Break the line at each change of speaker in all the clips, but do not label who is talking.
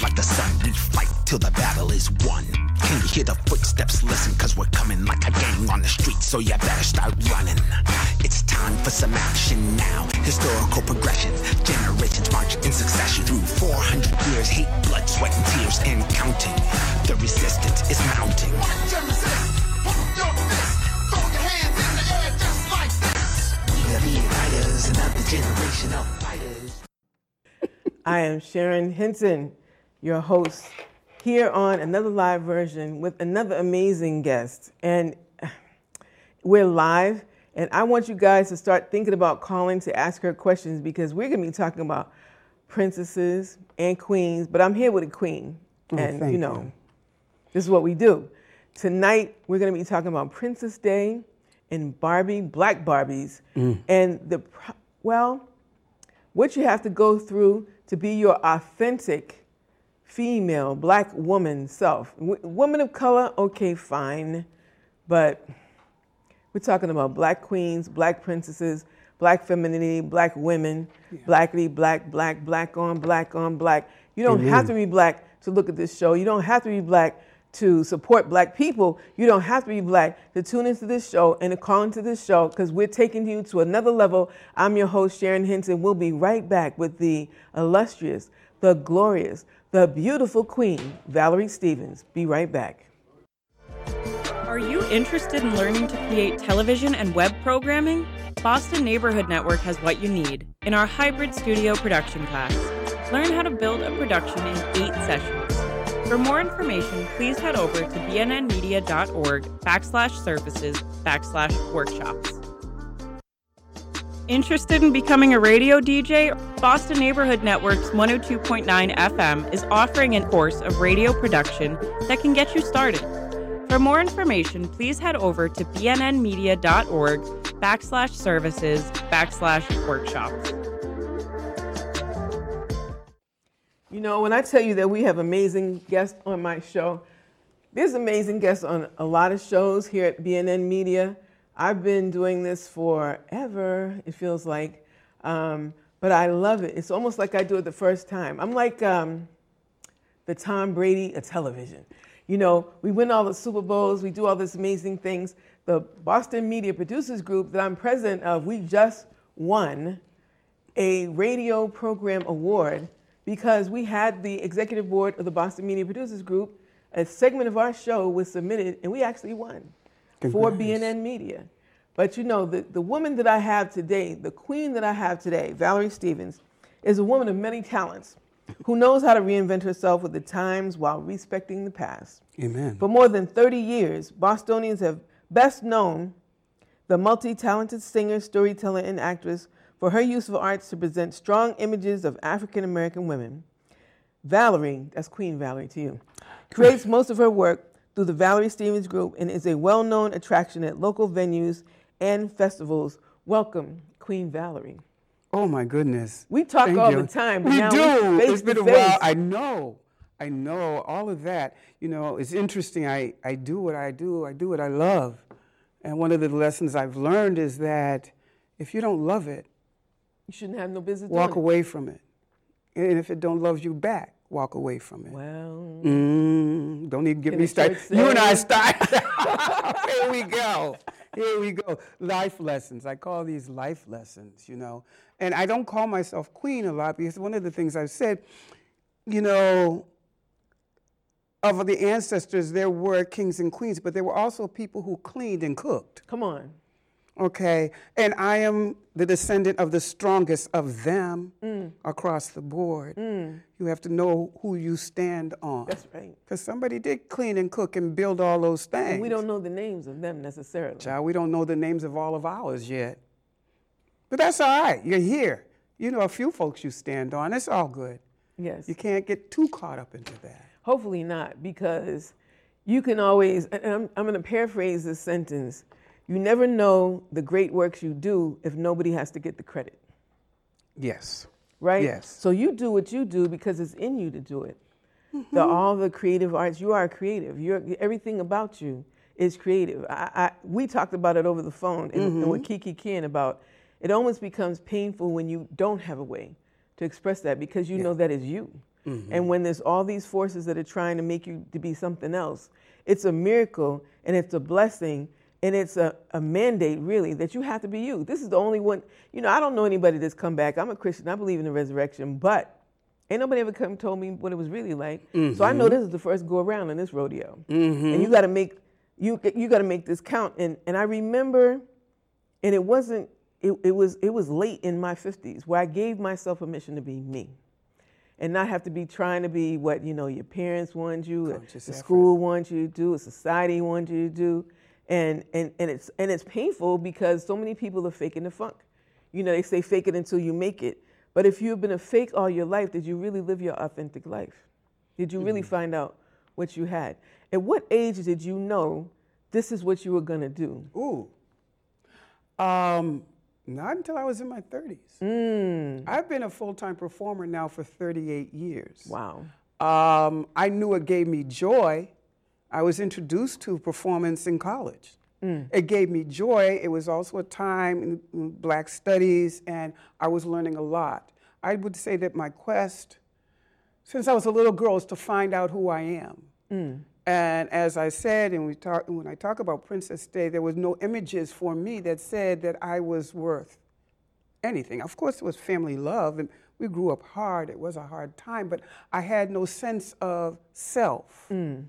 just like the sun. We fight till the battle is won. Can you hear the footsteps? Listen, cause we're coming like a gang on the street, so you better start running. It's time for some action now. Historical progression. Generations march in succession through 400 years. Hate, blood, sweat, and tears, and counting. The resistance is mounting. We are the riders, another generation of fighters.
I am Sharon Hinton, your host, here on another live version with another amazing guest. And we're live, and I want you guys to start thinking about calling to ask her questions because we're going to be talking about princesses and queens. But I'm here with a queen, oh,
and
you know,
you.
this is what we do. Tonight, we're going to be talking about Princess Day and Barbie, Black Barbies, mm. and the, well, what you have to go through to be your authentic female, black woman self. W- woman of color, okay, fine, but we're talking about black queens, black princesses, black femininity, black women, blackity, black, black, black on, black on, black. You don't have to be black to look at this show. You don't have to be black to support black people. You don't have to be black to tune into this show and to call into this show because we're taking you to another level. I'm your host, Sharon Hinton. We'll be right back with the illustrious, the glorious, the beautiful queen, Valerie Stevens. Be right back.
Are you interested in learning to create television and web programming? Boston Neighborhood Network has what you need in our hybrid studio production class. Learn how to build a production in eight sessions. For more information, please head over to bnnmedia.org backslash services backslash workshops. Interested in becoming a radio DJ? Boston Neighborhood Network's 102.9 FM is offering a course of radio production that can get you started. For more information, please head over to bnnmedia.org backslash services backslash workshops.
You know, when I tell you that we have amazing guests on my show, there's amazing guests on a lot of shows here at BNN Media. I've been doing this forever, it feels like, um, but I love it. It's almost like I do it the first time. I'm like um, the Tom Brady of television. You know, we win all the Super Bowls, we do all these amazing things. The Boston Media Producers Group that I'm president of, we just won a radio program award because we had the executive board of the Boston Media Producers Group. A segment of our show was submitted, and we actually won for BNN Media. But you know, the, the woman that I have today, the queen that I have today, Valerie Stevens, is a woman of many talents who knows how to reinvent herself with the times while respecting the past.
Amen.
For more than 30 years, Bostonians have best known the multi talented singer, storyteller, and actress for her use of arts to present strong images of African American women. Valerie, that's Queen Valerie to you, creates most of her work through the Valerie Stevens Group and is a well known attraction at local venues and festivals. Welcome, Queen Valerie.
Oh my goodness.
We talk
Thank
all
you.
the time,
We do.
face
it's been a while. I know. I know all of that. You know, it's interesting. I, I do what I do. I do what I love. And one of the lessons I've learned is that if you don't love it,
You shouldn't have no business
walk
doing
away from it. And if it don't love you back, walk away from
it. Well,
Mm, don't even get me started. You and I start. Here we go. Here we go. Life lessons. I call these life lessons, you know. And I don't call myself queen a lot because one of the things I've said, you know, of the ancestors, there were kings and queens, but there were also people who cleaned and cooked.
come on.
Okay, and I am the descendant of the strongest of them
Mm.
across the board. You have to know who you stand on.
That's right.
Because somebody did clean and cook and build all those things.
And we don't know the names of them necessarily.
Child, we don't know the names of all of ours yet. But that's all right. You're here. You know a few folks you stand on. It's all good.
Yes.
You can't get too caught up into that.
Hopefully not, because you can always, and I'm, I'm going to paraphrase this sentence you never know the great works you do if nobody has to get the credit,
Yes.
right?
Yes.
So you do what you do because it's in you to do it. Mm-hmm. The, all the creative arts, you are creative. You're, everything about you is creative. I, I, we talked about it over the phone and, and mm-hmm. with Kiki Ken about it almost becomes painful when you don't have a way to express that because you know that is you. Mm-hmm. And when there's all these forces that are trying to make you to be something else, it's a miracle and it's a blessing and it's a, a mandate really that you have to be you. This is the only one, you know, I don't know anybody that's come back. I'm a Christian, I believe in the resurrection, but ain't nobody ever come told me what it was really like. So I know mm-hmm. this is the first go around in this rodeo. Mm-hmm. And you gotta make you you gotta make this count. And and I remember and it wasn't it, it was it was late in my 50s where I gave myself permission to be me and not have to be trying to be what you know your parents want you, the school wants you to do, society wants you to do, and and and it's and it's painful because so many people are faking the funk. You know, they say fake it until you make it. But if you've been a fake all your life, did you really live your authentic life? Did you really find out what you had? At what age did you know this is what you were gonna do?
Ooh. Um, not until I was in my 30s. I've been a full time performer now for 38 years.
Wow.
Um, I knew it gave me joy. I was introduced to performance in college. Mm. It gave me joy. It was also a time in, black studies, and I was learning a lot. I would say that my quest, since I was a little girl, is to find out who I am. Mm. And as I said, and we talk, when I talk about Princess Day, there was no images for me that said that I was worth anything. Of course, it was family love, and we grew up hard. It was a hard time, but I had no sense of self, mm.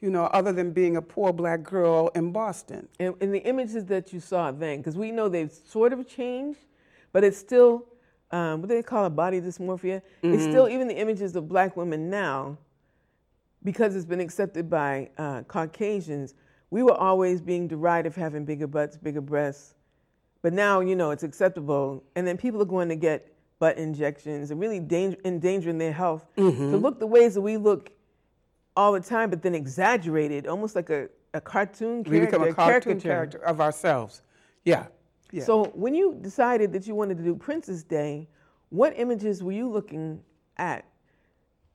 You know, other than being a poor black girl in Boston.
And, and the images that you saw then, because we know they've sort of changed, but it's still, um, what do they call it, body dysmorphia? It's still, even the images of black women now, because it's been accepted by uh, Caucasians, we were always being derided for having bigger butts, bigger breasts. But now, you know, it's acceptable. And then people are going to get butt injections and really danger, endangering their health to look the ways that we look all the time, but then exaggerated, almost like a, a cartoon character.
We become a cartoon
caricature.
character of ourselves. Yeah. yeah.
So when you decided that you wanted to do Princess Day, what images were you looking at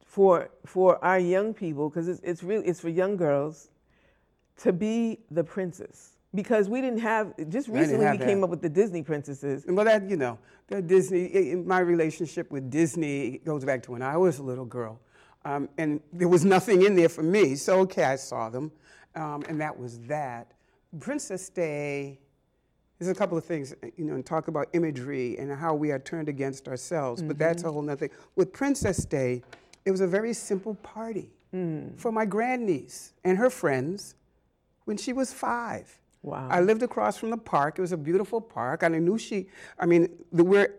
for for our young people? Because it's, it's really it's for young girls to be the princess. Because we didn't have just
didn't
recently we came
that.
up with the Disney princesses.
Well, that you know, that Disney. My relationship with Disney goes back to when I was a little girl, um, and there was nothing in there for me. So okay, I saw them, um, and that was that. Princess Day. There's a couple of things, you know, and talk about imagery and how we are turned against ourselves. But that's a whole nother thing. With Princess Day, it was a very simple party for my grandniece and her friends when she was five.
Wow.
I lived across from the park. It was a beautiful park. And I knew she, I mean, the where the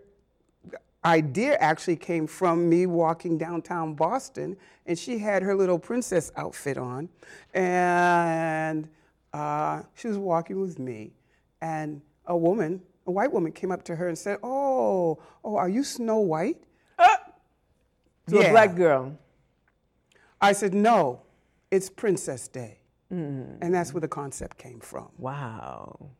idea actually came from me walking downtown Boston, and she had her little princess outfit on, and uh, she was walking with me, and a woman, a white woman, came up to her and said, "Oh, oh, are you Snow White?"
To a black girl.
I said, "No, it's Princess Day," and that's where the concept came from.
Wow.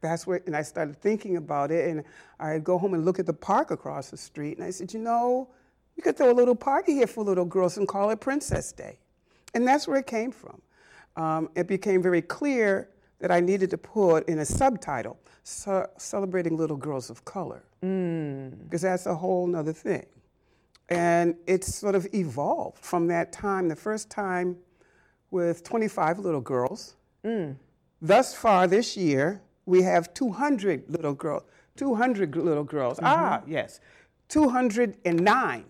That's where, and I started thinking about it, and I'd go home and look at the park across the street, and I said, you know, we could throw a little party here for little girls and call it Princess Day. And that's where it came from. Um, it became very clear that I needed to put in a subtitle, ce- Celebrating Little Girls of Color, because that's a whole nother thing. And it sort of evolved from that time, the first time with 25 little girls. Thus far this year, we have 200 little girls. 200 little girls. Ah, yes. 209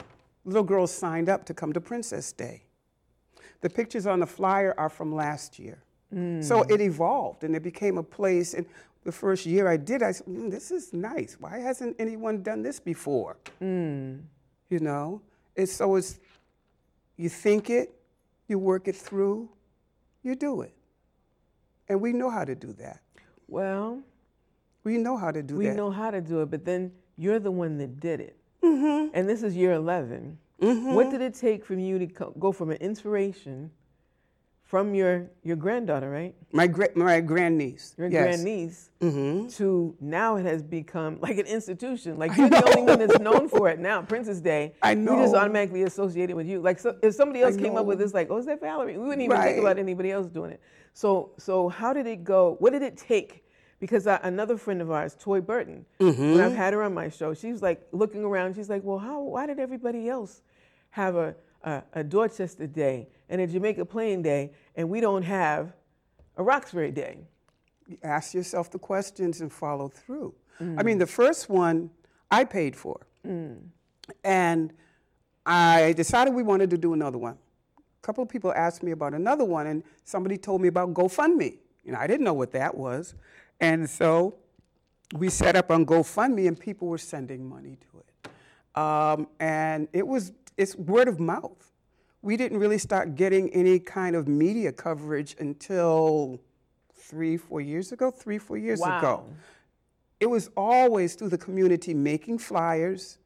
little girls signed up to come to Princess Day. The pictures on the flyer are from last year. So it evolved and it became a place. And the first year I did, I said, "Mm, this is nice. Why hasn't anyone done this before? You know? It's so it's, you think it, you work it through, you do it. And we know how to do that.
Well,
We know how to do
we
that.
know how to do it, but then you're the one that did it.
Mm-hmm.
And this is year 11. What did it take from you to co- go from an inspiration from your, your granddaughter, right?
My, gra- my grandniece.
Your
yes.
grandniece
Mm-hmm.
to now it has become like an institution. Like you're the only one that's known for it now. Princess Day.
I know.
We just automatically associate it with you. Like so, if somebody else came up with this, like, oh, is that Valerie? We wouldn't even think about anybody else doing it. So so how did it go? What did it take? Because I, another friend of ours, Toy Burton, when
Mm-hmm.
I've had her on my show, she's like looking around. She's like, well, how? Why did everybody else have a, a, a Dorchester Day and a Jamaica Plain Day, and we don't have a Roxbury Day?
ask yourself the questions and follow through. I mean, the first one I paid for. And I decided we wanted to do another one. A couple of people asked me about another one, and somebody told me about GoFundMe. You know, I didn't know what that was. And so we set up on GoFundMe, and people were sending money to it. Um, and it was it's word of mouth. We didn't really start getting any kind of media coverage until three, four years ago. Three, four years ago
Wow.
it was always through the community making flyers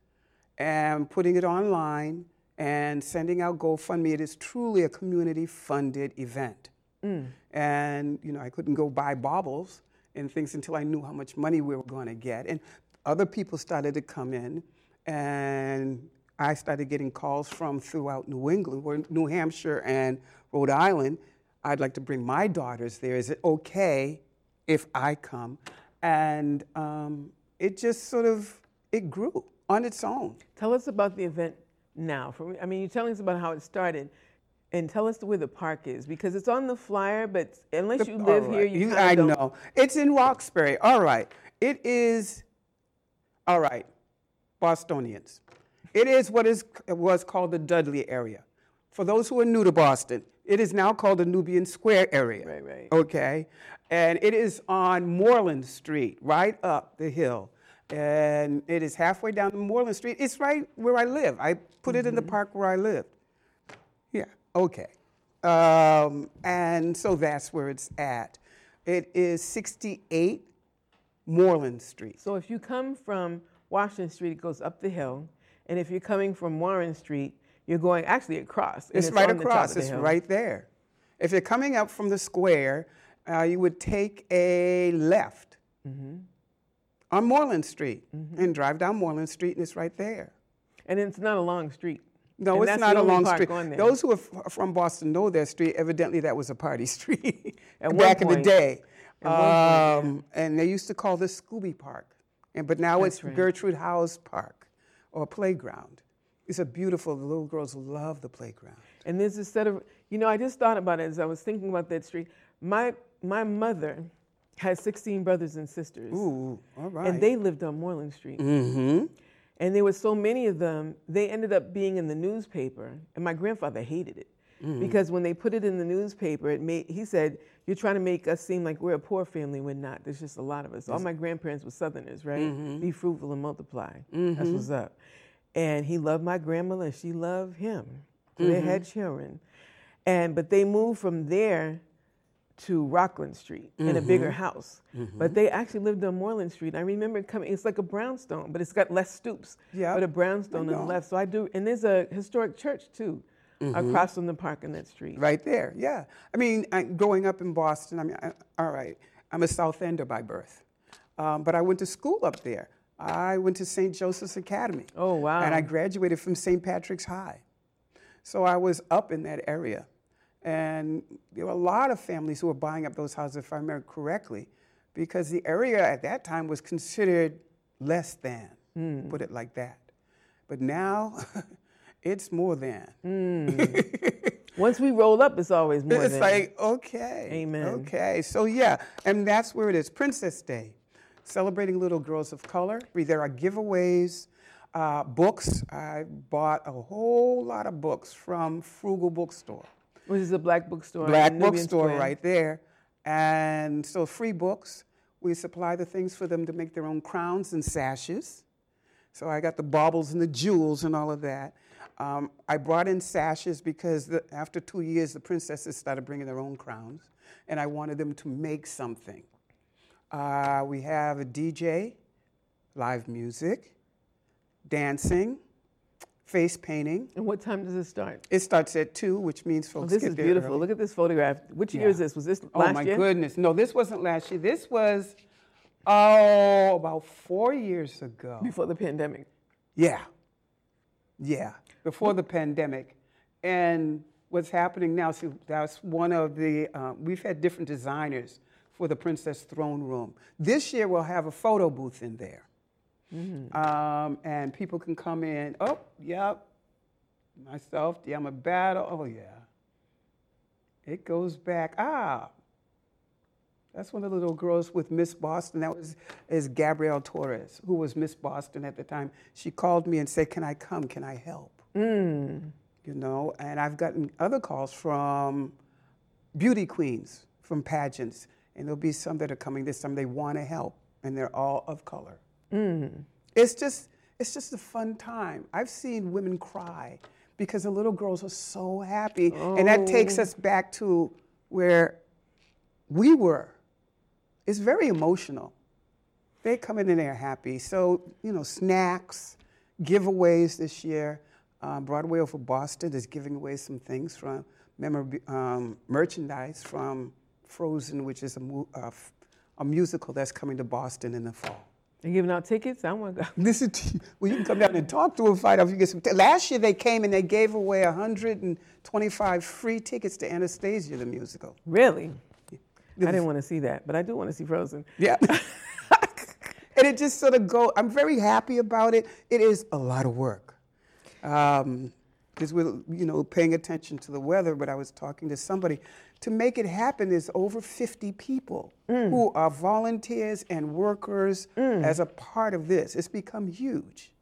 and putting it online and sending out GoFundMe. It is truly a community funded event. Mm. And, you know, I couldn't go buy baubles and things until I knew how much money we were going to get. And other people started to come in, and I started getting calls from throughout New England, New Hampshire and Rhode Island. I'd like to bring my daughters there. Is it okay if I come? And um, it just sort of it grew on its own.
Tell us about the event now. For, I mean, you're telling us about how it started, and tell us where the park is because it's on the flyer. But unless you live
All
here,
right.
you,
I
don't.
know. It's in Roxbury. All right. It is, all right, Bostonians. It is what is was called the Dudley area. For those who are new to Boston, it is now called the Nubian Square area.
Right, right.
Okay. And it is on Moreland Street, right up the hill. And it is halfway down Moreland Street. It's right where I live. I put it in the park where I live. Yeah, okay. Um, and so that's where it's at. It is 68 Moreland Street.
So if you come from Washington Street, it goes up the hill, and if you're coming from Warren Street, you're going actually across. and
It's, right
on the top
across, it's right there. If you're coming up from the square, uh, you would take a left
Mm-hmm.
on Moreland Street and drive down Moreland Street, and it's right there.
And it's not a long street.
No,
And
it's not a long street. Those who are f- from Boston know that street. Evidently, that was a party street back in the day.
One point, yeah.
Um, And they used to call this Scooby Park, and but now
That's
it's
right.
Gertrude Howes Park, or a playground. It's a beautiful. The little girls love the playground.
And there's a set of, you know, I just thought about it as I was thinking about that street. My my mother had 16 brothers and sisters,
Ooh, all right.
and they lived on Moreland Street.
Mm-hmm.
And there were so many of them, they ended up being in the newspaper. And my grandfather hated it
Mm-hmm.
because when they put it in the newspaper, it made, he said, You're trying to make us seem like we're a poor family. We're not. There's just a lot of us. All my grandparents were Southerners, right?
Mm-hmm.
Be fruitful and multiply. That's what's up. And he loved my grandmother, and she loved him. So
Mm-hmm.
they had children. And but they moved from there to Rockland Street in a bigger
Mm-hmm.
house. But they actually lived on Moreland Street. I remember coming, it's like a brownstone, but it's got less stoops.
Yeah,
But a brownstone on the left. So I do, and there's a historic church too, across from the park on that street.
Mm-hmm. Right there, yeah. I mean, I, growing up in Boston, I mean, I, all right, I'm a South Ender by birth, um, but I went to school up there. I went to St. Joseph's Academy.
Oh, wow.
And I graduated from St. Patrick's High. So I was up in that area. And there were a lot of families who were buying up those houses, if I remember correctly, because the area at that time was considered less than,
Hmm.
put it like that. But now, it's more than.
Once we roll up, it's always more than.
It's
than.
like, okay.
Amen.
Okay. So, yeah, and that's where it is Princess Day, celebrating little girls of color. There are giveaways, uh, books. I bought a whole lot of books from Frugal Bookstore.
which is a black bookstore.
Black bookstore
Square.
right there. And so, free books. We supply the things for them to make their own crowns and sashes. So I got the baubles and the jewels and all of that. Um, I brought in sashes because the, after two years, the princesses started bringing their own crowns, and I wanted them to make something. Uh, we have a DJ, live music, dancing, face painting.
And what time does it start?
It starts at two, which means
Oh, this is beautiful.
early.
Look at this photograph. Which year
Yeah.
is this? Was this
Oh
last
my
year?
goodness! No, this wasn't last year. This was oh about four years ago.
Before the pandemic.
Yeah, yeah, before the pandemic, and what's happening now? See, that's one of the uh, we've had different designers for the Princess Throne Room. This year we'll have a photo booth in there, um, and people can come in. Oh, yep. Myself, yeah, I'm a battle. Oh, yeah. It goes back. Ah, that's one of the little girls with Miss Boston. That was is Gabrielle Torres, who was Miss Boston at the time. She called me and said, "Can I come? Can I help?"
Mm.
You know, and I've gotten other calls from beauty queens from pageants, and there'll be some that are coming this time. They want to help, and they're all of color. It's just it's just a fun time. I've seen women cry because the little girls are so happy, and that takes us back to where we were. It's very emotional. They come in and they're happy. So you know, snacks, giveaways this year. Um, Broadway over Boston is giving away some things from memorab- um, merchandise from Frozen, which is a, mu- uh, f- a musical that's coming to Boston in the fall.
They're giving out tickets. I want to go.
Listen to you. Well, you can come down and talk to them, find out if you get some. T- Last year they came and they gave away 125 free tickets to Anastasia the musical.
Really? I didn't want to see that, but I do want to see Frozen.
Yeah. and it just sort of go. I'm very happy about it. It is a lot of work. Um, because we're, you know, paying attention to the weather, but I was talking to somebody. To make it happen there's over 50 people mm. who are volunteers and workers mm. as a part of this. It's become huge.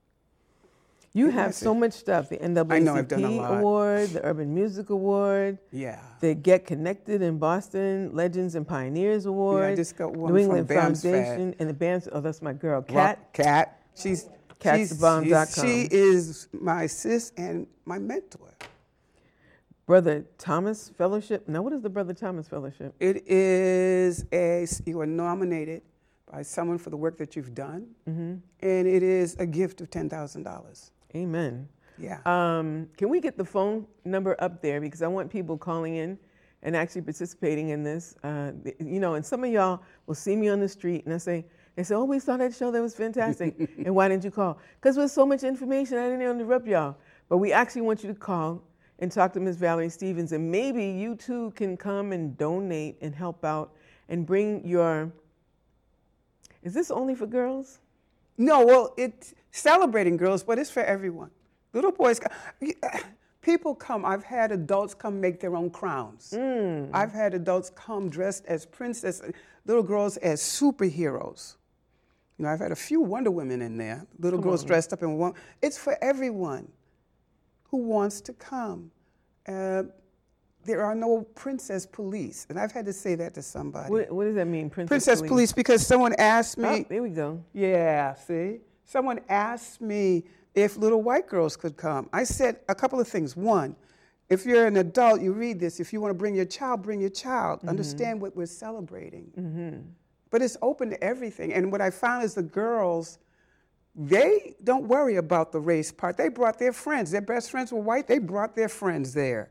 You have so much stuff. The NAACP
I know, I've done a lot.
Award, the Urban Music Award,
Yeah.
the Get Connected in Boston Legends and Pioneers Award,
just got one
New
from
England
Fad.
Foundation, and the band's, oh, that's my girl, Kat.
Cat. She's she's,
CatsTheBomb.com.
She is my sis and my mentor.
Brother Thomas Fellowship. Now, what is the Brother Thomas Fellowship?
It is a you are nominated by someone for the work that you've done,
Mm-hmm.
and it is a gift of ten thousand dollars.
Amen.
Yeah.
Um, can we get the phone number up there because I want people calling in and actually participating in this. Uh, you know, and some of y'all will see me on the street and I say, they say, oh, we saw that show, that was fantastic. and why didn't you call? Because there's so much information, I didn't interrupt y'all. But we actually want you to call and talk to Ms. Valerie Stevens, and maybe you too can come and donate and help out and bring your. Is this only for girls?
No, well, it's celebrating girls, but it's for everyone. Little boys, people come. I've had adults come make their own crowns. Mm. I've had adults come dressed as princesses, little girls as superheroes. You know, I've had a few Wonder Women in there. Little girls dressed up in one. It's for everyone who wants to come. Uh, there are no princess police, and I've had to say that to somebody.
What, what does that mean, Princess,
princess police, because someone asked me.
Oh, there we go.
Yeah, see? Someone asked me if little white girls could come. I said a couple of things. One, if you're an adult, you read this. If you want to bring your child, bring your child. Understand what we're celebrating. But it's open to everything. And what I found is the girls, they don't worry about the race part. They brought their friends. Their best friends were white, they brought their friends there.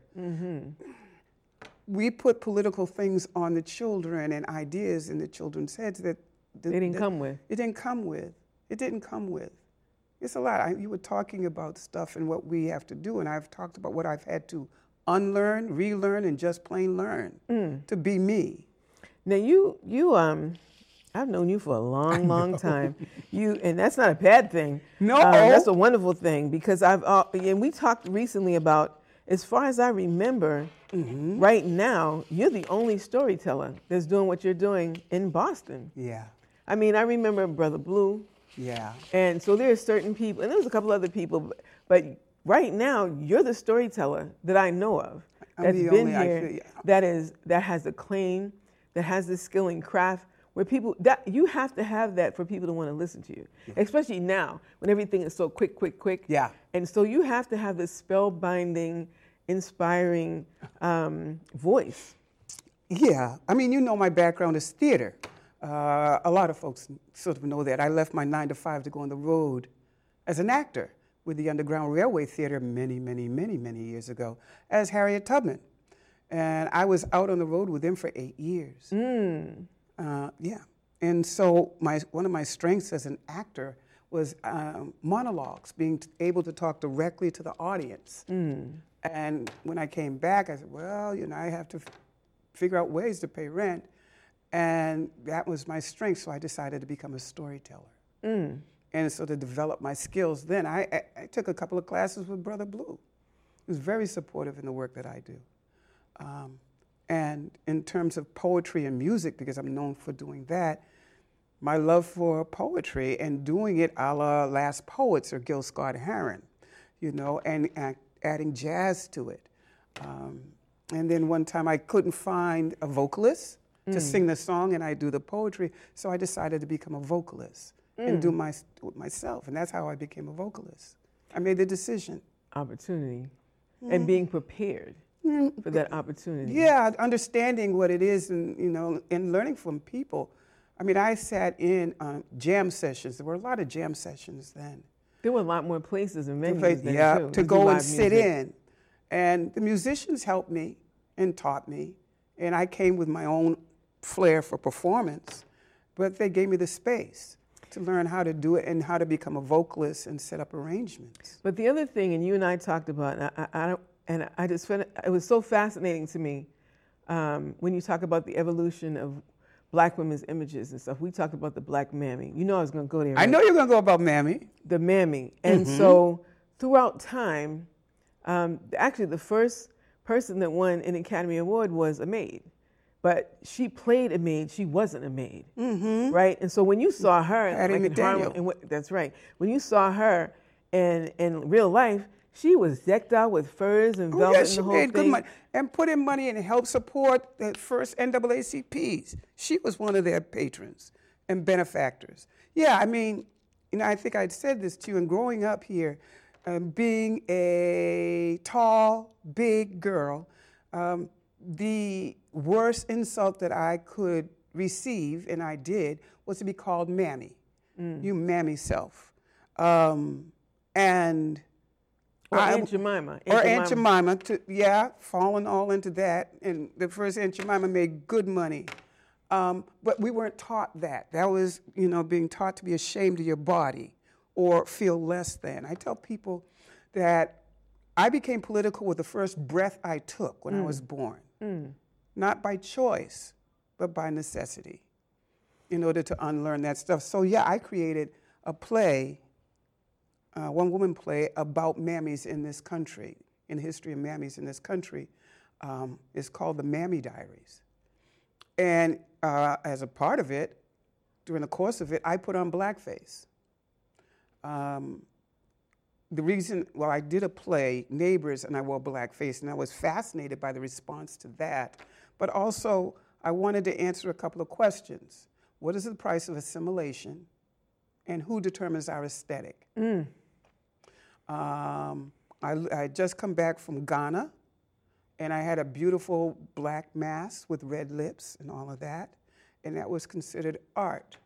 We put political things on the children and ideas in the children's heads that
They didn't
that-
come with.
it didn't come with. It didn't come with. It's a lot. I, you were talking about stuff and what we have to do, and I've talked about what I've had to unlearn, relearn, and just plain learn
Mm.
to be me.
Now you you um I've known you for a long, long time. You and that's not a bad thing.
No.
Um, that's a wonderful thing because I've uh, and we talked recently about as far as I remember,
Mm-hmm.
right now you're the only storyteller that's doing what you're doing in Boston.
Yeah,
I mean, I remember Brother Blue,
yeah.
and so there are certain people, and there was a couple other people, but, but right now you're the storyteller that I know of
I'm
that's
the
been
only-
here,
feel- yeah.
that is that has a claim, that has the skill and craft. Where people that you have to have that for people to want to listen to you, especially now when everything is so quick, quick, quick.
Yeah.
And so you have to have this spellbinding, inspiring um, voice.
Yeah, I mean, you know, my background is theater. Uh, a lot of folks sort of know that. I left my nine to five to go on the road as an actor with the Underground Railway Theater many, many, many, many years ago as Harriet Tubman. And I was out on the road with them for eight years. Uh, yeah. And so my, one of my strengths as an actor was um, monologues, being able to talk directly to the audience. And when I came back, I said, well, you know, I have to f- figure out ways to pay rent. And that was my strength, so I decided to become a storyteller. And so to develop my skills, then I, I, I took a couple of classes with Brother Blue. who's very supportive in the work that I do. Um, and in terms of poetry and music, because I'm known for doing that, my love for poetry and doing it a la Last Poets or Gil Scott Heron, you know, and, and adding jazz to it. Um, and then one time I couldn't find a vocalist to
Mm.
sing the song, and I do the poetry, so I decided to become a vocalist and
Mm.
do my do it myself, and that's how I became a vocalist. I made the decision.
Opportunity and being prepared for that opportunity.
Yeah, understanding what it is, and you know, and learning from people. I mean, I sat in um, jam sessions. There were a lot of jam sessions then.
There were a lot more places and
to
venues
play-
then
yeah,
too,
to go and sit
music.
in. And the musicians helped me and taught me. And I came with my own flair for performance, but they gave me the space to learn how to do it and how to become a vocalist and set up arrangements.
But the other thing, and you and I talked about, and I, I, I don't, and I just found it, it was so fascinating to me um, when you talk about the evolution of black women's images and stuff. We talked about the black mammy. You know I was going to go there.
I know you're going to go about Mammy.
the mammy. And
Mm-hmm.
so throughout time, um, actually the first person that won an Academy Award was a maid. But she played a maid, she wasn't a maid. Right? And so when you saw her,
Patty
like in Harlem, and what, that's right. When you saw her in, in real life, she was decked out with furs and
Oh,
velvet
yeah,
and
she
whole
made good
thing.
money and put in money and helped support the first NAACPs. She was one of their patrons and benefactors. Yeah, I mean, you know, I think I'd said this to you. And growing up here, um, being a tall, big girl, um, the worst insult that I could receive, and I did, was to be called mammy.
Mm.
You mammy self. Um, and
Or
I-
Aunt Jemima.
or Aunt Jemima, to, yeah, falling all into that. And the first Aunt Jemima made good money. Um, but we weren't taught that. That was, you know, being taught to be ashamed of your body or feel less than. I tell people that I became political with the first breath I took when I was born. Not by choice, but by necessity in order to unlearn that stuff. So, yeah, I created a play uh, one woman play about mammies in this country, in the history of mammies in this country. Um, called The Mammy Diaries. And uh, as a part of it, during the course of it, I put on blackface. Um, the reason, well, I did a play, Neighbors, and I wore blackface, and I was fascinated by the response to that. But also, I wanted to answer a couple of questions. What is the price of assimilation? And who determines our aesthetic? Um, I, I had just come back from Ghana, and I had a beautiful black mask with red lips and all of that, and that was considered art.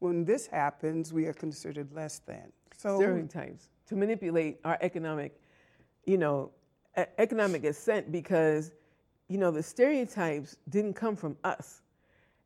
When this happens, we are considered less than. So
stereotypes to manipulate our economic, you know, economic ascent because, you know, the stereotypes didn't come from us.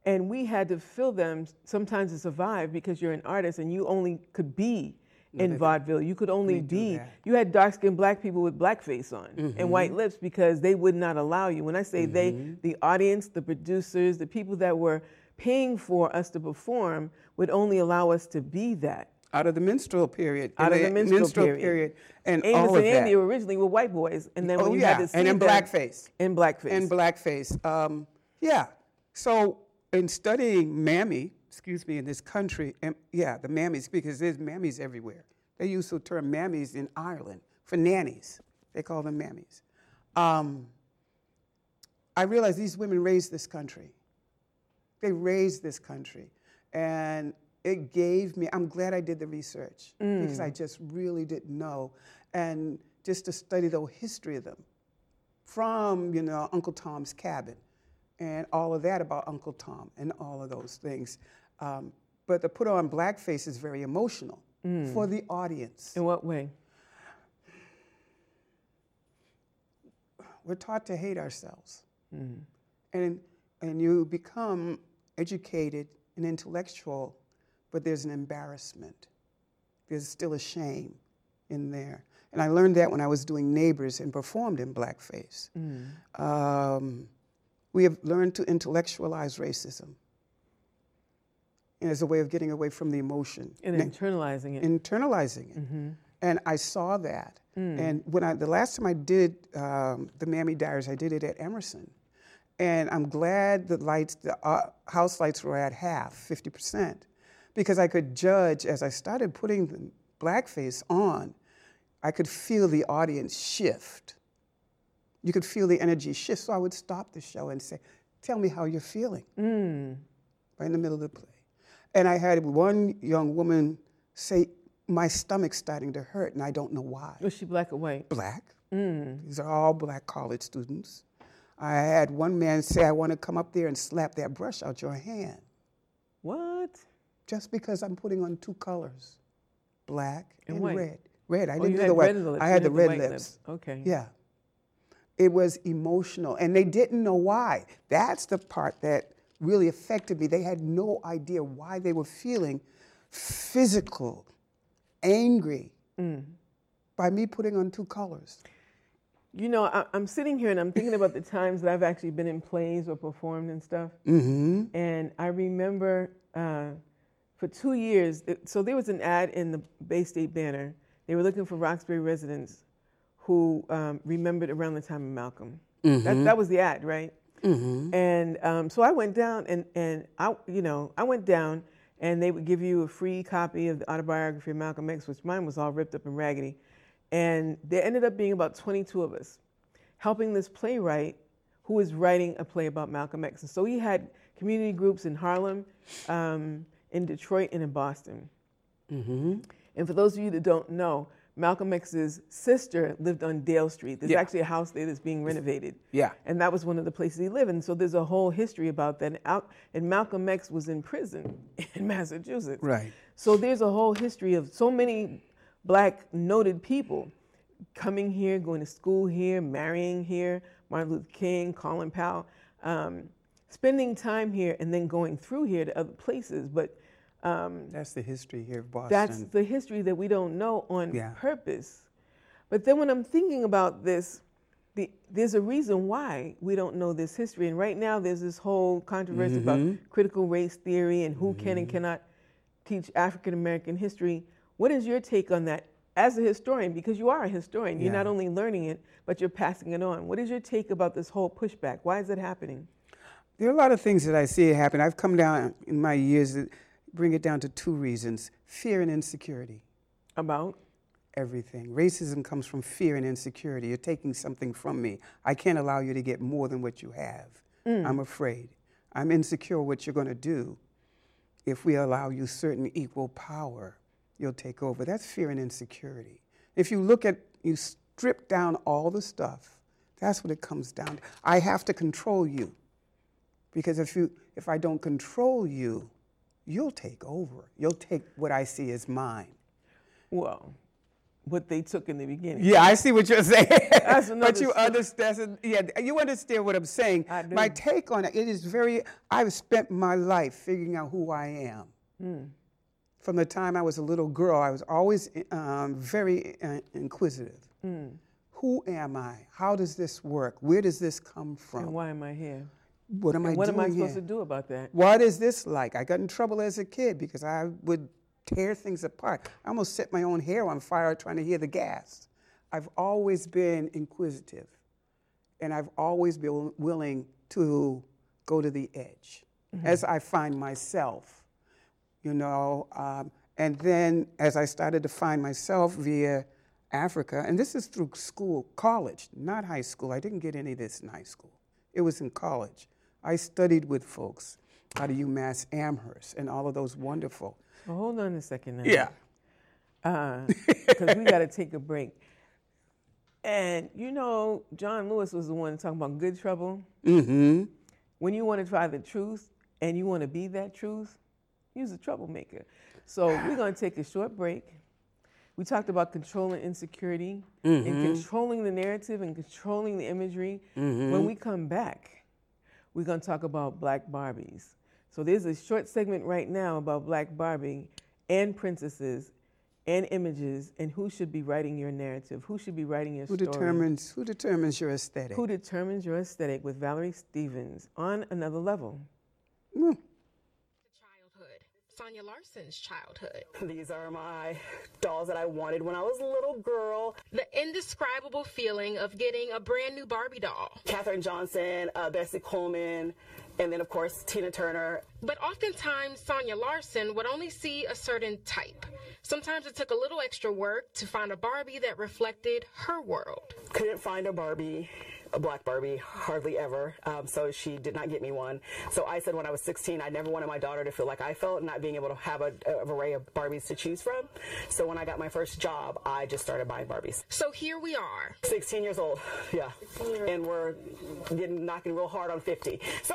And we had to fill them sometimes to survive because you're an artist and you only could be in vaudeville. You could only be, you had dark skinned black people with blackface on and white lips because they would not allow you. When I say they, the audience, the producers, the people that were paying for us to perform would only allow us to be that.
out of the minstrel period,
Out of the minstrel period.
and
Amos
all
and Andy
that.
originally were white boys, and then when
Oh
you
yeah,
had to see
and in blackface.
in blackface,
and blackface. Um, yeah. So in studying mammy, excuse me, in this country, and yeah, the mammies, because there's mammies everywhere. They use the term mammies in Ireland for nannies. They call them mammies. Um, I realized these women raised this country. They raised this country. And it gave me, I'm glad I did the research because I just really didn't know. And just to study the whole history of them from, you know, Uncle Tom's Cabin and all of that about Uncle Tom and all of those things. Um, but to put on blackface is very emotional for the audience.
in what way?
We're taught to hate ourselves. And, and you become educated and intellectual, but there's an embarrassment. There's still a shame in there. And I learned that when I was doing Neighbors and performed in blackface. Um, we have learned to intellectualize racism and as a way of getting away from the emotion
And internalizing it.
internalizing it. And I saw that. And when I, the last time I did um, the Mammy Diaries, I did it at Emerson. And I'm glad the lights, the uh, house lights were at half, 50%, because I could judge as I started putting the blackface on, I could feel the audience shift. You could feel the energy shift. So I would stop the show and say, Tell me how you're feeling. Right in the middle of the play. And I had one young woman say, My stomach's starting to hurt, and I don't know why.
Was she black or white?
Black. Mm. These are all black college students. I had one man say, I want to come up there and slap that brush out your hand
What?
just because I'm putting on two colors black
And
and, red. Red. I
Oh,
didn't do the white.
red lips.
I
you
had the red
white
lips.
Okay.
Yeah. It was emotional, and they didn't know why. That's the part that really affected me. They had no idea why they were feeling physical, angry
Mm.
by me putting on two colors.
You know, I, I'm sitting here and I'm thinking about the times that I've actually been in plays or performed and stuff.
Mm-hmm.
And I remember uh, for two years, it- so there was an ad in the Bay State Banner. They were looking for Roxbury residents who um, remembered around the time of Malcolm. That, that was the ad, right? And um, so I went down and, and I, you know, I went down and they would give you a free copy of the autobiography of Malcolm X, which mine was all ripped up and raggedy. And there ended up being about 22 of us helping this playwright who was writing a play about Malcolm X. And so he had community groups in Harlem, um, in Detroit, and in Boston. And for those of you that don't know, Malcolm X's sister lived on Dale Street. There's
Yeah.
actually a house there that's being renovated.
Yeah.
And that was one of the places he lived. And so there's a whole history about that. And, and Malcolm X was in prison in Massachusetts.
Right.
So there's a whole history of so many black noted people coming here, going to school here, marrying here, Martin Luther King, Colin Powell, um, spending time here and then going through here to other places. But um,
That's the history here of Boston.
that's the history that we don't know on
Yeah.
purpose. But then when I'm thinking about this, the, there's a reason why we don't know this history. And right now, there's this whole controversy about critical race theory and who can and cannot teach African American history. What is your take on that as a historian? Because you are a historian, you're not only learning it, but you're passing it on. What is your take about this whole pushback? Why is it happening?
There are a lot of things that I see happen. I've come down in my years that bring it down to two reasons fear and insecurity.
About?
Everything. Racism comes from fear and insecurity. You're taking something from me. I can't allow you to get more than what you have. Mm. I'm afraid. I'm insecure what you're going to do if we allow you certain equal power. You'll take over. That's fear and insecurity. If you look at, you strip down all the stuff, that's what it comes down to. I have to control you. Because if, you, if I don't control you, you'll take over. You'll take what I see as mine.
Well, what they took in the beginning.
Yeah, I see what you're saying.
That's another
but you understand. Yeah, you understand what I'm saying.
I do.
My take on it, it is very. I've spent my life figuring out who I am.
Hmm.
From the time I was a little girl, I was always um, very uh, inquisitive.
Hmm.
Who am I? How does this work? Where does this come from?
And why am I here?
What am I
what
doing
am I supposed
here?
to do about that?
What is this like? I got in trouble as a kid because I would tear things apart. I almost set my own hair on fire trying to hear the gas. I've always been inquisitive, and I've always been willing to go to the edge as I find myself, you know. Um, and then as I started to find myself via Africa, and this is through school, college, not high school. I didn't get any of this in high school. It was in college. I studied with folks out of UMass Amherst and all of those wonderful.
Well, hold on a second now.
Yeah.
Uh, because we got to take a break. And you know, John Lewis was the one talking about good trouble.
Mm-hmm.
When you want to try the truth and you want to be that truth, use a troublemaker. So we're going to take a short break. We talked about controlling insecurity and mm-hmm. controlling the narrative and controlling the imagery. Mm-hmm. When we come back, we're going to talk about Black Barbies. So there's a short segment right now about Black Barbie and princesses and images and who should be writing your narrative, who should be writing your
Who
story.
determines who determines your aesthetic?
Who determines your aesthetic with Valerie Stevens on another level.
Mm.
Sonia Larson's childhood.
These are my dolls that I wanted when I was a little girl.
The indescribable feeling of getting a brand new Barbie doll.
Katherine Johnson, uh, Bessie Coleman, and then of course Tina Turner.
But oftentimes, Sonia Larson would only see a certain type. Sometimes it took a little extra work to find a Barbie that reflected her world.
Couldn't find a Barbie a black Barbie, hardly ever. Um, so she did not get me one. So I said when I was 16, I never wanted my daughter to feel like I felt, not being able to have a, a array of Barbies to choose from. So when I got my first job, I just started buying Barbies.
So here we are.
16 years old, yeah. And we're getting knocking real hard on 50. So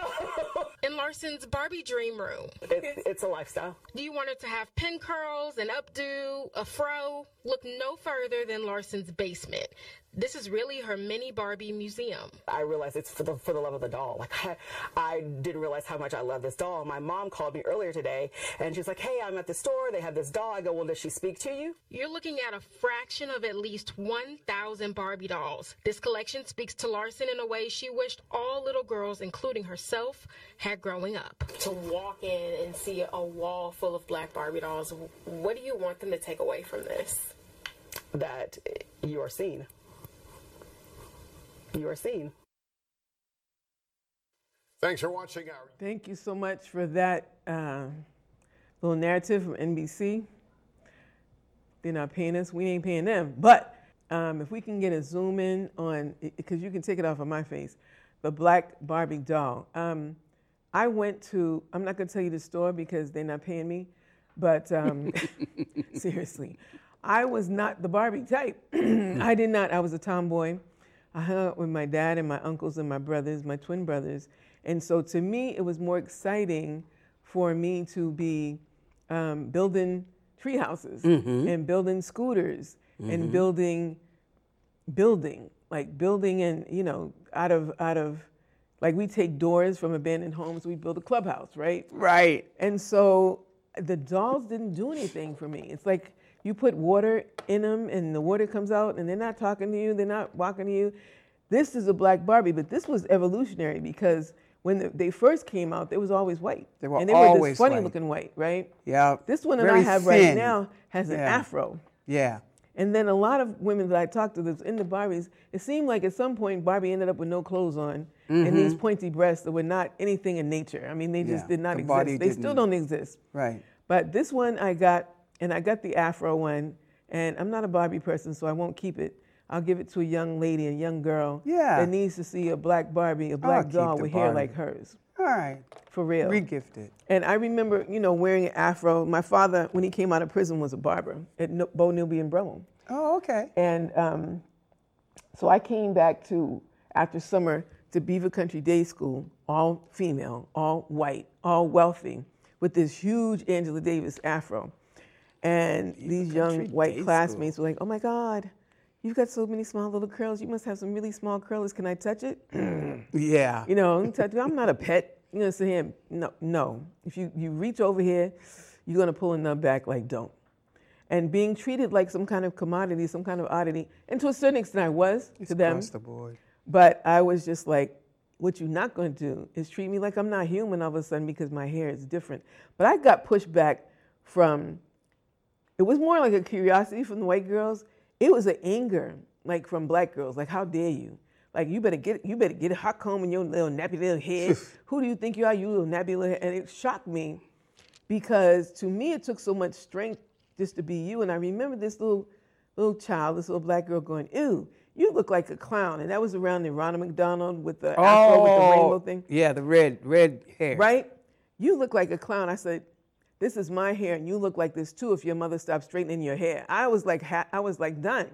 in Larson's Barbie dream room,
it, it's a lifestyle.
Do you want her to have pin curls, an updo, a fro? Look no further than Larson's basement. This is really her mini Barbie museum.
I realized it's for the for the love of the doll. Like I, I didn't realize how much I love this doll. My mom called me earlier today and she's like, "Hey, I'm at the store. They have this doll." I go, "Well, does she speak to you?"
You're looking at a fraction of at least 1,000 Barbie dolls. This collection speaks to Larson in a way she wished all little girls, including herself, had growing up.
To walk in and see a wall full of black Barbie dolls, what do you want them to take away from this?
That you are seen you are seen.
Thanks for watching our.
Thank you so much for that uh, little narrative from NBC. They're not paying us, we ain't paying them. But um, if we can get a zoom in on, because you can take it off of my face, the black Barbie doll. Um, I went to, I'm not gonna tell you the store because they're not paying me, but um, seriously, I was not the Barbie type. I did not, I was a tomboy. I hung out with my dad and my uncles and my brothers, my twin brothers. And so to me, it was more exciting for me to be um, building tree houses mm-hmm. and building scooters mm-hmm. and building, building, like building and, you know, out of, out of, like we take doors from abandoned homes, we build a clubhouse, right?
Right.
And so the dolls didn't do anything for me. It's like you put water in them and the water comes out and they're not talking to you, they're not walking to you. This is a black Barbie, but this was evolutionary because when they first came out, they was always white.
They were
and they
always
were this funny
white.
looking white, right?
Yeah.
This one that I have
thin.
right now has an afro.
Yeah.
And then a lot of women that I talked to that's in the Barbies, it seemed like at some point Barbie ended up with no clothes on and these pointy breasts that were not anything in nature. I mean, they just
Mm-hmm. Yeah,
did not
the
exist. They still
didn't-
don't exist.
Right.
But this one I got, and I got the afro one, and I'm not a Barbie person, so I won't keep it. I'll give it to a young lady, a young girl
Yeah.
that needs to see a black Barbie, a black
keep
doll with hair like hers,
All right.
for real.
Regift it.
And I remember, you know, wearing an afro. My father, when he came out of prison, was a barber at No- Bo Newby in Bromham.
Oh, okay.
And um, so I came back to, after summer, to Beaver Country Day School, all female, all white, all wealthy, with this huge Angela Davis afro. And these young white classmates were like, oh my God, you've got so many small little curls. You must have some really small curlers. Can I touch it?
Yeah.
You know, touch, I'm not a pet. You're gonna sit here, no, no. If you, you reach over here, you're gonna pull a nub back like don't. And being treated like some kind of commodity, some kind of oddity, and to a certain extent I was
It's
to them.
across the board.
But I was just like, what you're not gonna do is treat me like I'm not human all of a sudden because my hair is different. But I got pushed back from, it was more like a curiosity from the white girls. It was an anger, like from black girls, like how dare you? Like you better get you better get a hot comb in your little nappy little head. Who do you think you are, you little nappy little head? And it shocked me because to me it took so much strength just to be you. And I remember this little little child, this little black girl going, ew, you look like a clown. And that was around the Ronald McDonald with the afro with the oh, rainbow thing.
Oh, Yeah, the red, red hair.
Right? You look like a clown. I said, this is my hair, and you look like this too if your mother stopped straightening your hair. I was like, ha- I was like done.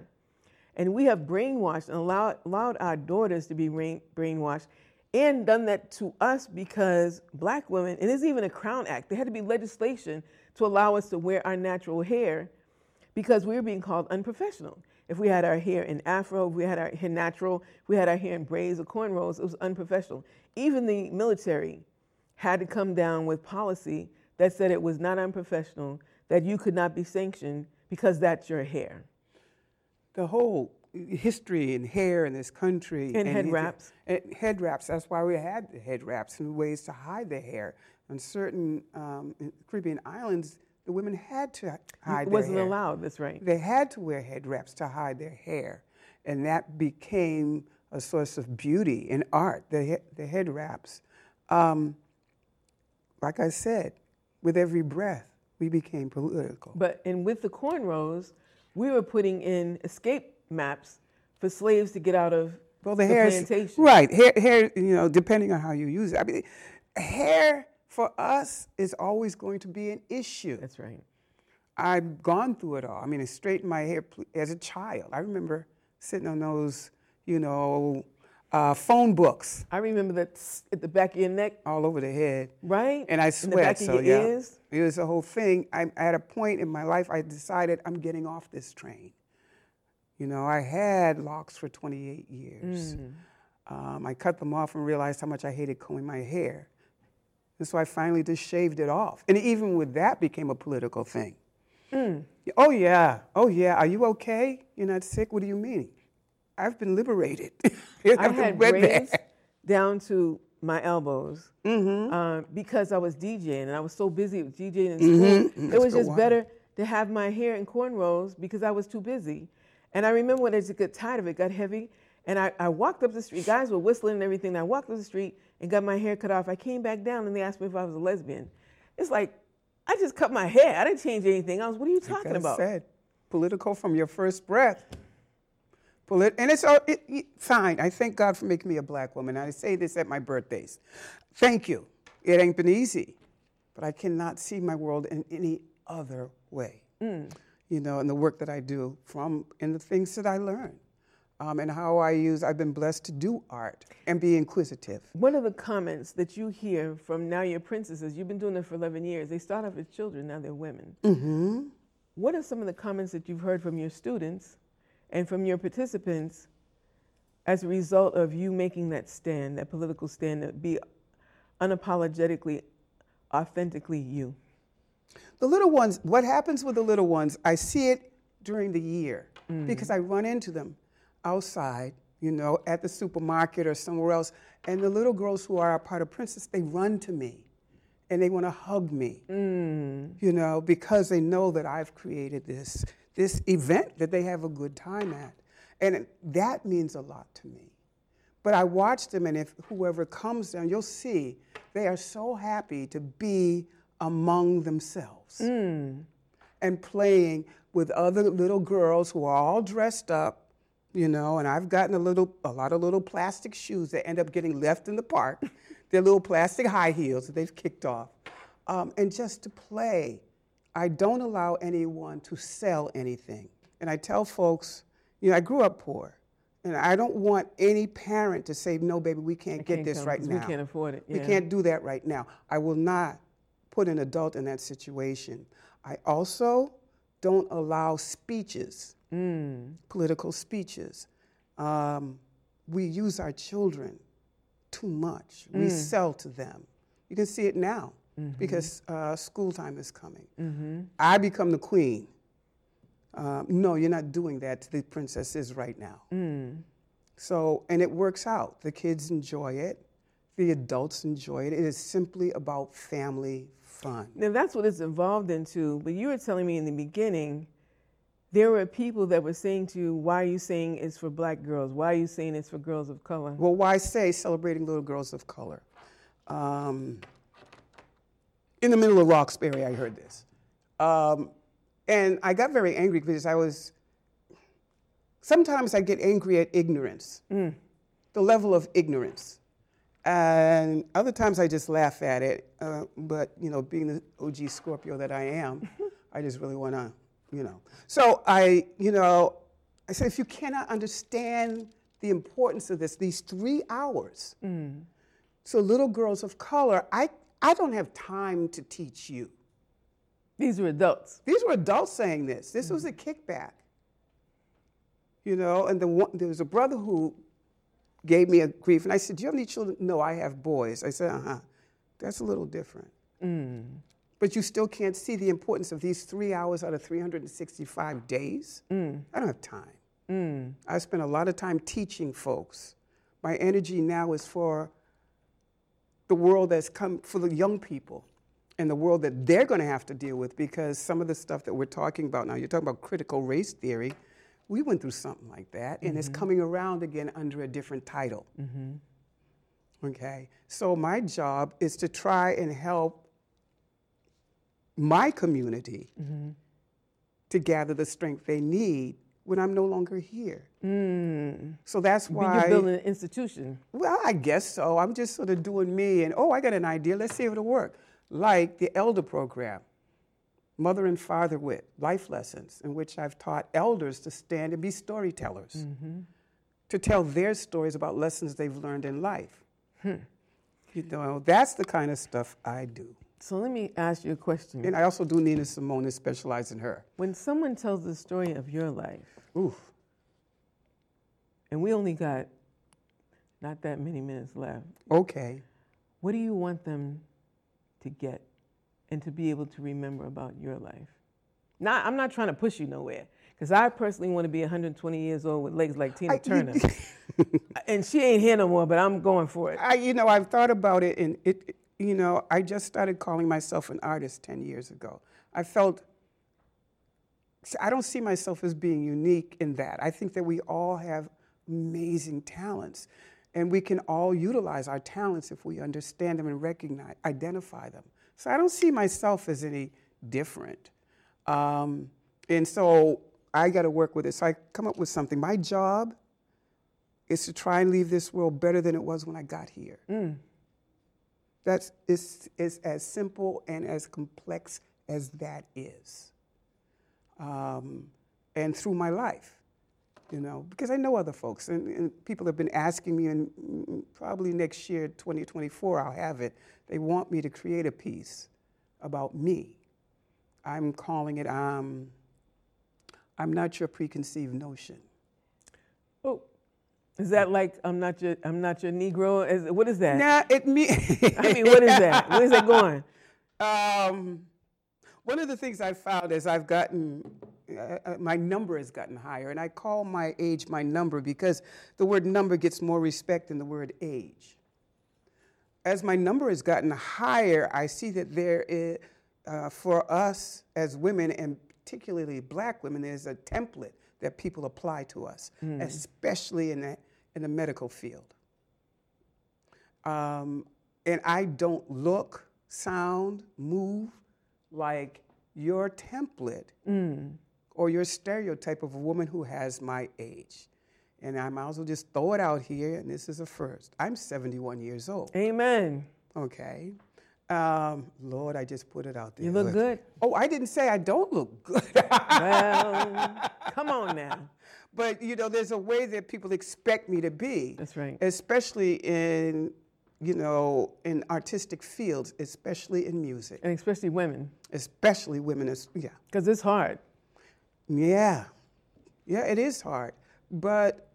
And we have brainwashed and allowed, allowed our daughters to be brain, brainwashed and done that to us because black women, and there's even a Crown Act, there had to be legislation to allow us to wear our natural hair because we were being called unprofessional. If we had our hair in afro, if we had our hair natural, if we had our hair in braids or cornrows, it was unprofessional. Even the military had to come down with policy that said it was not unprofessional, that you could not be sanctioned because that's your hair.
The whole history and hair in this country.
And head wraps.
and head wraps. That's why we had the head wraps and ways to hide the hair. On certain um, Caribbean islands, the women had to hide
It wasn't allowed. That's right.
They had to wear head wraps to hide their hair, and that became a source of beauty and art. The the head wraps. Um, like I said, with every breath, we became political.
But and with the cornrows, we were putting in escape maps for slaves to get out of
Well, the,
the
hair,
plantation.
right? Hair, hair, you know, depending on how you use it. I mean, hair for us is always going to be an issue.
That's right.
I've gone through it all. I mean, I straightened my hair as a child. I remember sitting on those, you know, uh, phone books
I remember that at the back of your neck,
all over the head.
right?
And I sweat,
the back of
so yeah,
ears.
it was a whole thing. I, at a point in my life, I decided I'm getting off this train. You know, I had locks for 28 years.
Mm.
Um, I cut them off and realized how much I hated combing my hair. And so I finally just shaved it off. And even with that became a political thing. Oh, yeah. Oh, yeah. Are you okay? You're not sick? What do you mean? I've been liberated.
I had braids
that.
down to my elbows
Mm-hmm.
uh, because I was DJing and I was so busy with DJing in
Mm-hmm.
school. It was just better to have my hair in cornrows because I was too busy. And I remember when I just got tired of it, got heavy, and I, I walked up the street. Guys were whistling and everything. And I walked up the street and got my hair cut off. I came back down and they asked me if I was a lesbian. It's like I just cut my hair. I didn't change anything else. What are you talking about?
said, political from your first breath. And it's all, it, it- fine. I thank God for making me a black woman. I say this at my birthdays. Thank you. It ain't been easy, but I cannot see my world in any other way. You know, and the work that I do from and the things that I learn. Um, and how I use, I've been blessed to do art and be inquisitive.
One of the comments that you hear from now your princesses, you've been doing it for 11 years, they start off as children, now they're women. Mm-hmm. What are some of the comments that you've heard from your students and from your participants as a result of you making that stand, that political stand, to be unapologetically, authentically you?
The little ones, what happens with the little ones, I see it during the year mm. because I run into them outside, you know, at the supermarket or somewhere else. And the little girls who are a part of Princess, they run to me and they want to hug me, mm. you know, because they know that I've created this, this event that they have a good time at. And that means a lot to me. But I watch them, and if whoever comes down, you'll see they are so happy to be among themselves and playing with other little girls who are all dressed up, you know. And I've gotten a little, a lot of little plastic shoes that end up getting left in the park. They're little plastic high heels that they've kicked off, um, and just to play. I don't allow anyone to sell anything, and I tell folks, you know, I grew up poor. And I don't want any parent to say, no, baby, we can't get
can't
this right now.
we can't afford it,
We can't do that right now. I will not put an adult in that situation. I also don't allow speeches, political speeches. Um, we use our children too much. We sell to them. You can see it now because uh, school time is coming. I become the queen. Um, no, you're not doing that to the princesses right now. So, and it works out. The kids enjoy it, the adults enjoy it. It is simply about family fun.
Now that's what it's evolved into. But you were telling me in the beginning, there were people that were saying to you, "Why are you saying it's for black girls? Why are you saying it's for girls of color?"
Well, why say celebrating little girls of color? Um, in the middle of Roxbury, I heard this. Um, and I got very angry because I was, sometimes I get angry at ignorance, the level of ignorance. And other times I just laugh at it. Uh, but, you know, being the OG Scorpio that I am, I just really want to, you know. So I, you know, I said, if you cannot understand the importance of this, these three hours, so little girls of color, I, I don't have time to teach you.
These were adults.
These were adults saying this. This was a kickback. You know, and the one, there was a brother who gave me a grief, and I said, "Do you have any children?" No, I have boys. I said, "Uh huh." That's a little different. Mm. But you still can't see the importance of these three hours out of 365 days. Mm. I don't have time. Mm. I spend a lot of time teaching folks. My energy now is for the world that's come for the young people and the world that they're going to have to deal with because some of the stuff that we're talking about now, you're talking about critical race theory. We went through something like that, and it's mm-hmm. coming around again under a different title. Mm-hmm. Okay, so my job is to try and help my community mm-hmm. to gather the strength they need when I'm no longer here. Mm. So that's why.
You're building an institution.
Well, I guess so. I'm just sort of doing me, and oh, I got an idea. Let's see if it'll work. Like the elder program, Mother and Father Wit, life lessons, in which I've taught elders to stand and be storytellers, mm-hmm. to tell their stories about lessons they've learned in life. Hmm. You know, that's the kind of stuff I do.
So let me ask you a question.
And I also do Nina Simone and specialize in her.
When someone tells the story of your life,
Oof.
and we only got not that many minutes left,
Okay.
what do you want them to get and to be able to remember about your life? Not, I'm not trying to push you nowhere, because I personally want to be 120 years old with legs like Tina
I-
Turner. and she ain't here no more, but I'm going for it.
I, you know, I've thought about it, and it, it- you know, I just started calling myself an artist 10 years ago. I felt, I don't see myself as being unique in that. I think that we all have amazing talents, and we can all utilize our talents if we understand them and recognize, identify them. So I don't see myself as any different. Um, and so I got to work with it. So I come up with something. My job is to try and leave this world better than it was when I got here. That's it's, it's as simple and as complex as that is. Um, and through my life, you know, because I know other folks, and, and people have been asking me, and probably next year, 2024, I'll have it. They want me to create a piece about me. I'm calling it um, I'm Not Your Preconceived Notion.
Is that like I'm not your I'm not your Negro? Is, what is that?
Now, it me.
I mean, what is that? Where's that going?
Um, one of the things I've found is I've gotten, uh, uh, my number has gotten higher, and I call my age my number because the word number gets more respect than the word age. As my number has gotten higher, I see that there is, uh, for us as women, and particularly black women, there's a template that people apply to us, especially in the, in the medical field. Um, and I don't look, sound, move like your template or your stereotype of a woman who has my age. And I might as well just throw it out here, and this is a first. I'm 71 years old,
Amen.
okay? Um, Lord, I just put it out there.
You look good.
Oh, I didn't say I don't look good.
Well, come on now.
But you know, there's a way that people expect me to be.
That's right.
Especially in, you know, in artistic fields, especially in music,
And especially women,
especially women. As, yeah,
because it's hard.
yeah, yeah. It is hard, but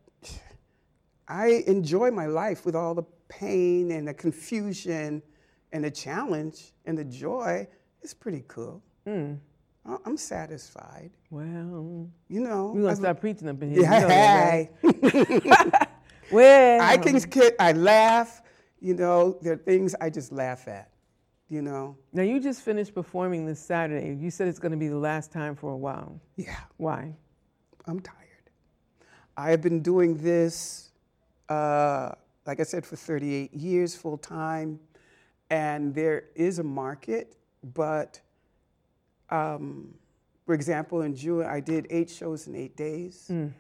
I enjoy my life with all the pain and the confusion and the challenge and the joy. It's pretty cool.
Hmm.
I- I'm satisfied.
Well,
You know.
we're gonna
I've-
preaching up in here.
Yeah,
You know
hey.
Well,
I can kid, I laugh, you know, there are things I just laugh at, you know.
now you just finished performing this Saturday. You said it's going to be the last time for a while.
Yeah,
Why?
I'm tired. I have been doing this, uh, like I said, for 38 years full time, and there is a market, but um, for example, in June, I did eight shows in eight days. Mm.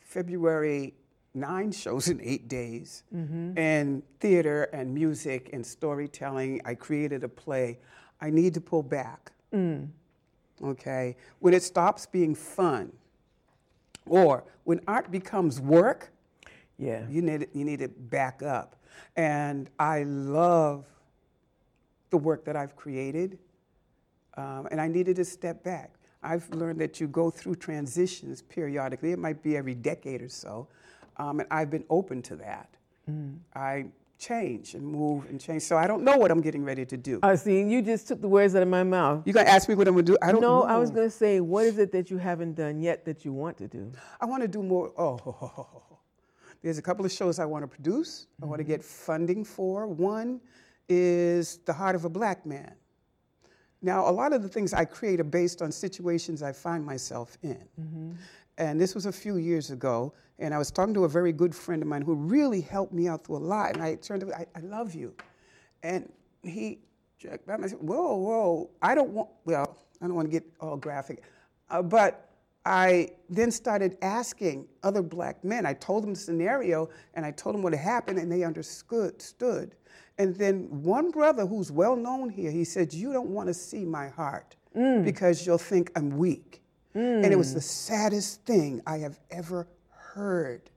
February, nine shows in eight days. Mm-hmm. And theater and music and storytelling. I created a play. I need to pull back. Mm. Okay? When it stops being fun, or when art becomes work,
Yeah.
you need, you need to back up. And I love the work that I've created, um, and I needed to step back. I've learned that you go through transitions periodically. It might be every decade or so, um, and I've been open to that. I change and move and change. So I don't know what I'm getting ready to do.
I see. You just took the words out of my mouth.
You're gonna ask me what I'm gonna do? I don't
no,
know.
I was going to say, what is it that you haven't done yet that you want to do?
I want to do more. Oh, There's a couple of shows I want to produce, I want to get funding for. One is The Heart of a Black Man. Now, a lot of the things I create are based on situations I find myself in. And this was a few years ago, and I was talking to a very good friend of mine who really helped me out through a lot. And I turned to him, I, I love you. And he checked back and said, Whoa, whoa, I don't want, well, I don't want to get all graphic, uh, but I then started asking other black men. I told them the scenario and I told them what had happened, and they understood. Stood. And then one brother who's well known here, he said, You don't want to see my heart because you'll think I'm weak. And it was the saddest thing I have ever heard.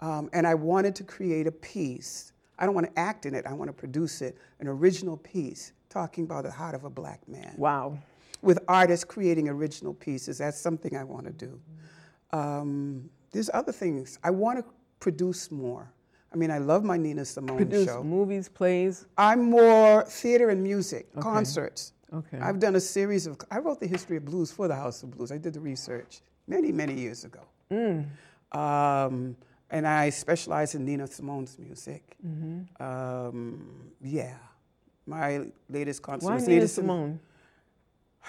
Um, and I wanted to create a piece. I don't want to act in it, I want to produce it, an original piece talking about the heart of a black man
Wow.
with artists creating original pieces. That's something I want to do. Um, there's other things. I want to produce more. I mean, I love my Nina Simone
Produce
show.
movies, plays.
I'm more theater and music, concerts.
Okay.
I've done a series of, I wrote the history of blues for the House of Blues. I did the research many, many years ago.
Mm.
Um, and I specialize in Nina Simone's music.
Mm-hmm.
Um, yeah. My latest concert
Why
was
Nina
Sim-
Simone?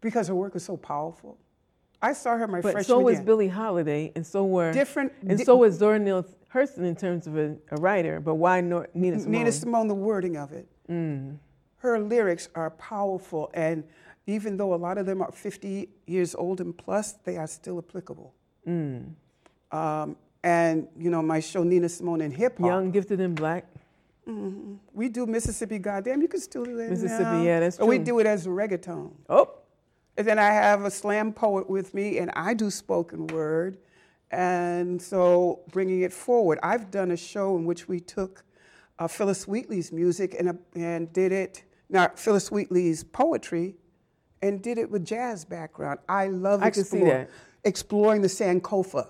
Because her work is so powerful. I saw her my
But
freshman
so was. Billie Holiday, and so were
Different-
and
di-
so was Zora Neale Hurston in terms of a, a writer. But why Nor- Nina Simone?
Nina Simone, the wording of it.
Mm.
Her lyrics are powerful, and even though a lot of them are 50 years old and plus, they are still applicable.
Mm.
Um, and you know, my show Nina Simone and hip hop.
Young, gifted, and black.
We do Mississippi Goddam. You can still do that.
Mississippi,
now.
yeah, that's
But we do it as reggaeton.
Oh,
And then I have a slam poet with me, and I do spoken word. And so bringing it forward, I've done a show in which we took uh, Phillis Wheatley's music and, uh, and did it, not Phillis Wheatley's poetry, and did it with jazz background. I love
I
explore- exploring the Sankofa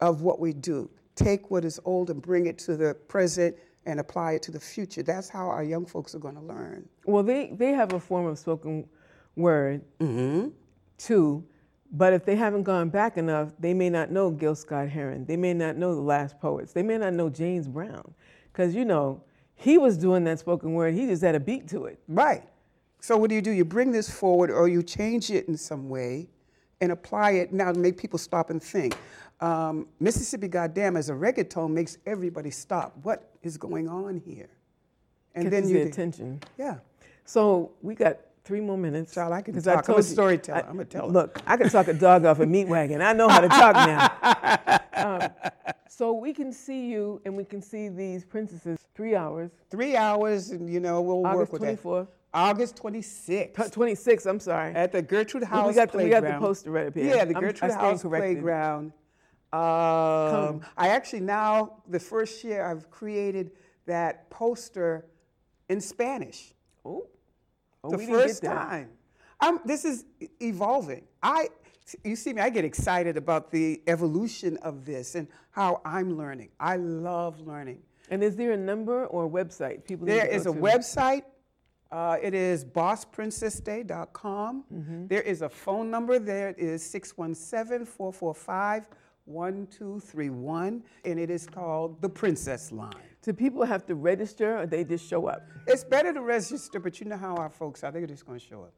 of what we do. Take what is old and bring it to the present and apply it to the future. That's how our young folks are going to learn.
well, they they have a form of spoken word
Mm-hmm.
too. But if they haven't gone back enough, they may not know Gil Scott Heron. They may not know the Last Poets. They may not know James Brown, because you know he was doing that spoken word. He just had a beat to it.
Right. So what do you do? You bring this forward or you change it in some way and apply it now to make people stop and think. Um, Mississippi Goddam as a reggaeton makes everybody stop. What is going on here? And
Catches
then you do-
attention.
Yeah.
So we got three more minutes.
Child, I can talk. I'm a storyteller.
I-
I'm a teller.
Look, I can talk a dog off a meat wagon. I know how to talk now. Um, so we can see you and we can see these princesses three hours.
Three hours and you know, we'll
August
work with
24th.
that. August 26th.
26, I'm sorry.
At the Gertrude Howes
we got the, we got the poster right up here.
Yeah, the Gertrude
I stand
House. Playground. Um, I actually now, the first year, I've created that poster in Spanish.
Oh, oh
the
we didn't get
first time. I'm, this is evolving. I, you see me, I get excited about the evolution of this and how I'm learning. I love learning.
And is there a number or a website people to
is a
to?
website. Uh, it is bossprincessday.com.
Mm-hmm.
There is a phone number. There it is 617 445 1231. And it is called the Princess Line.
Do people have to register or they just show up?
It's better to register, but you know how our folks are. They're just going to show up.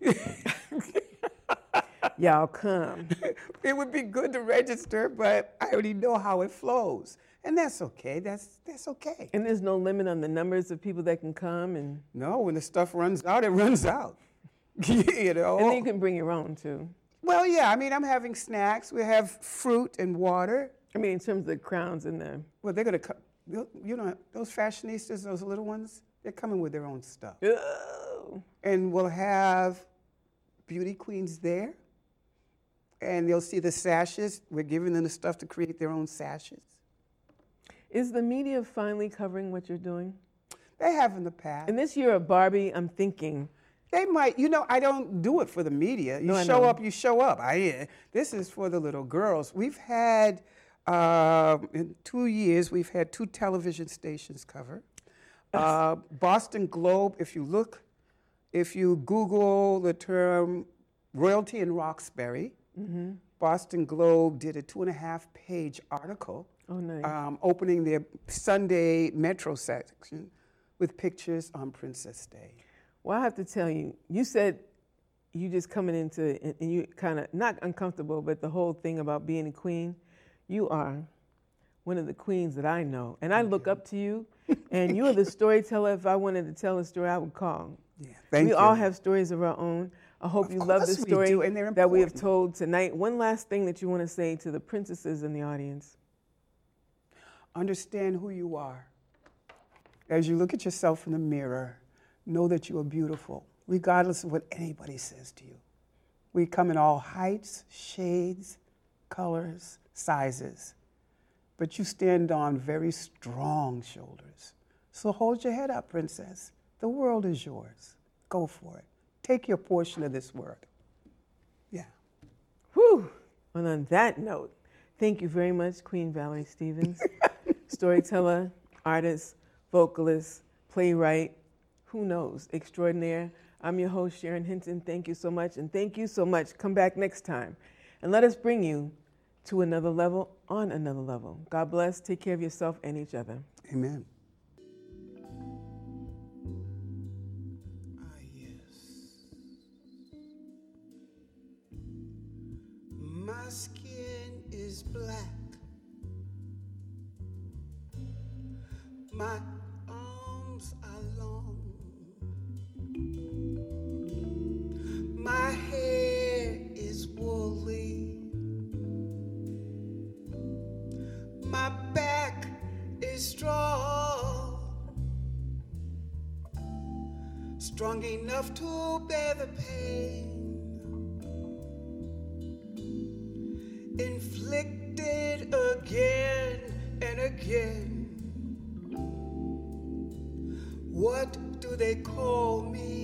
Y'all come.
it would be good to register, but I already know how it flows. And that's okay. That's, that's okay.
And there's no limit on the numbers of people that can come and
No, when the stuff runs out, it runs out. you know?
and then you can bring your own too.
Well, yeah, I mean, I'm having snacks. We have fruit and water.
I mean in terms of the crowns and the
Well, they're going to, you know, those fashionistas, those little ones, they're coming with their own stuff.
oh,
And we'll have beauty queens there. And they'll see the sashes. We're giving them the stuff to create their own sashes.
Is the media finally covering what you're doing?
They have in the past.
In this year of Barbie, I'm thinking
They might, you know, I don't do it for the media. You
No,
show up, you show up. I, this is for the little girls. We've had, um in two years, we've had two television stations cover. Uh, Boston Globe, if you look, if you Google the term royalty in Roxbury,
Boston Globe did a two and a half page article
Oh, nice.
um, opening their Sunday Metro section with pictures on Princess Day.
Well, I have to tell you, you said you just coming into and and you kind of not uncomfortable, but the whole thing about being a queen. You are one of the queens that I know, and I look up to you. And you are the storyteller. If I wanted to tell a story, I would call.
Yeah, thank
we
you.
all have stories of our own. I hope
Of
you love the
course we
story
do,
that we have told tonight. One last thing that you want to say to the princesses in the audience.
Understand who you are. As you look at yourself in the mirror, know that you are beautiful, regardless of what anybody says to you. We come in all heights, shades, colors, sizes, but you stand on very strong shoulders. So hold your head up, princess. The world is yours. Go for it. Take your portion of this world. Yeah.
Whew. And on that note, thank you very much, Queen Valerie Stevens, storyteller, artist, vocalist, playwright, who knows, extraordinaire. I'm your host, Sharon Hinton. Thank you so much. And thank you so much. Come back next time and let us bring you to another level on another level. God bless. Take care of yourself and each other.
Amen.
Ah, yes. My skin is black. My strong enough to bear the pain inflicted again and again. What do they call me?